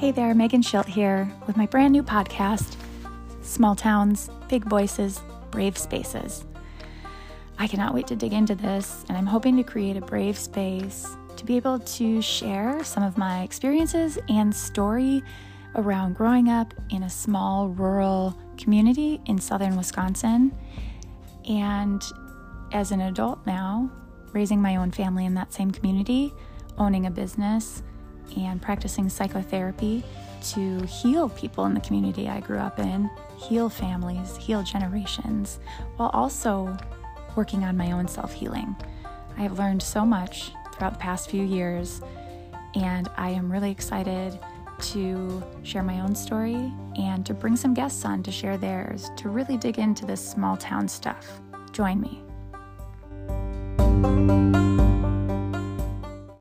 Hey there, Megan Schilt here with my brand new podcast, Small Towns, Big Voices, Brave Spaces. I cannot wait to dig into this, and I'm hoping to create a brave space to be able to share some of my experiences and story around growing up in a small rural community in southern Wisconsin. And as an adult now, raising my own family in that same community, owning a business, and practicing psychotherapy to heal people in the community I grew up in, heal families, heal generations, while also working on my own self healing. I have learned so much throughout the past few years, and I am really excited to share my own story and to bring some guests on to share theirs to really dig into this small town stuff. Join me.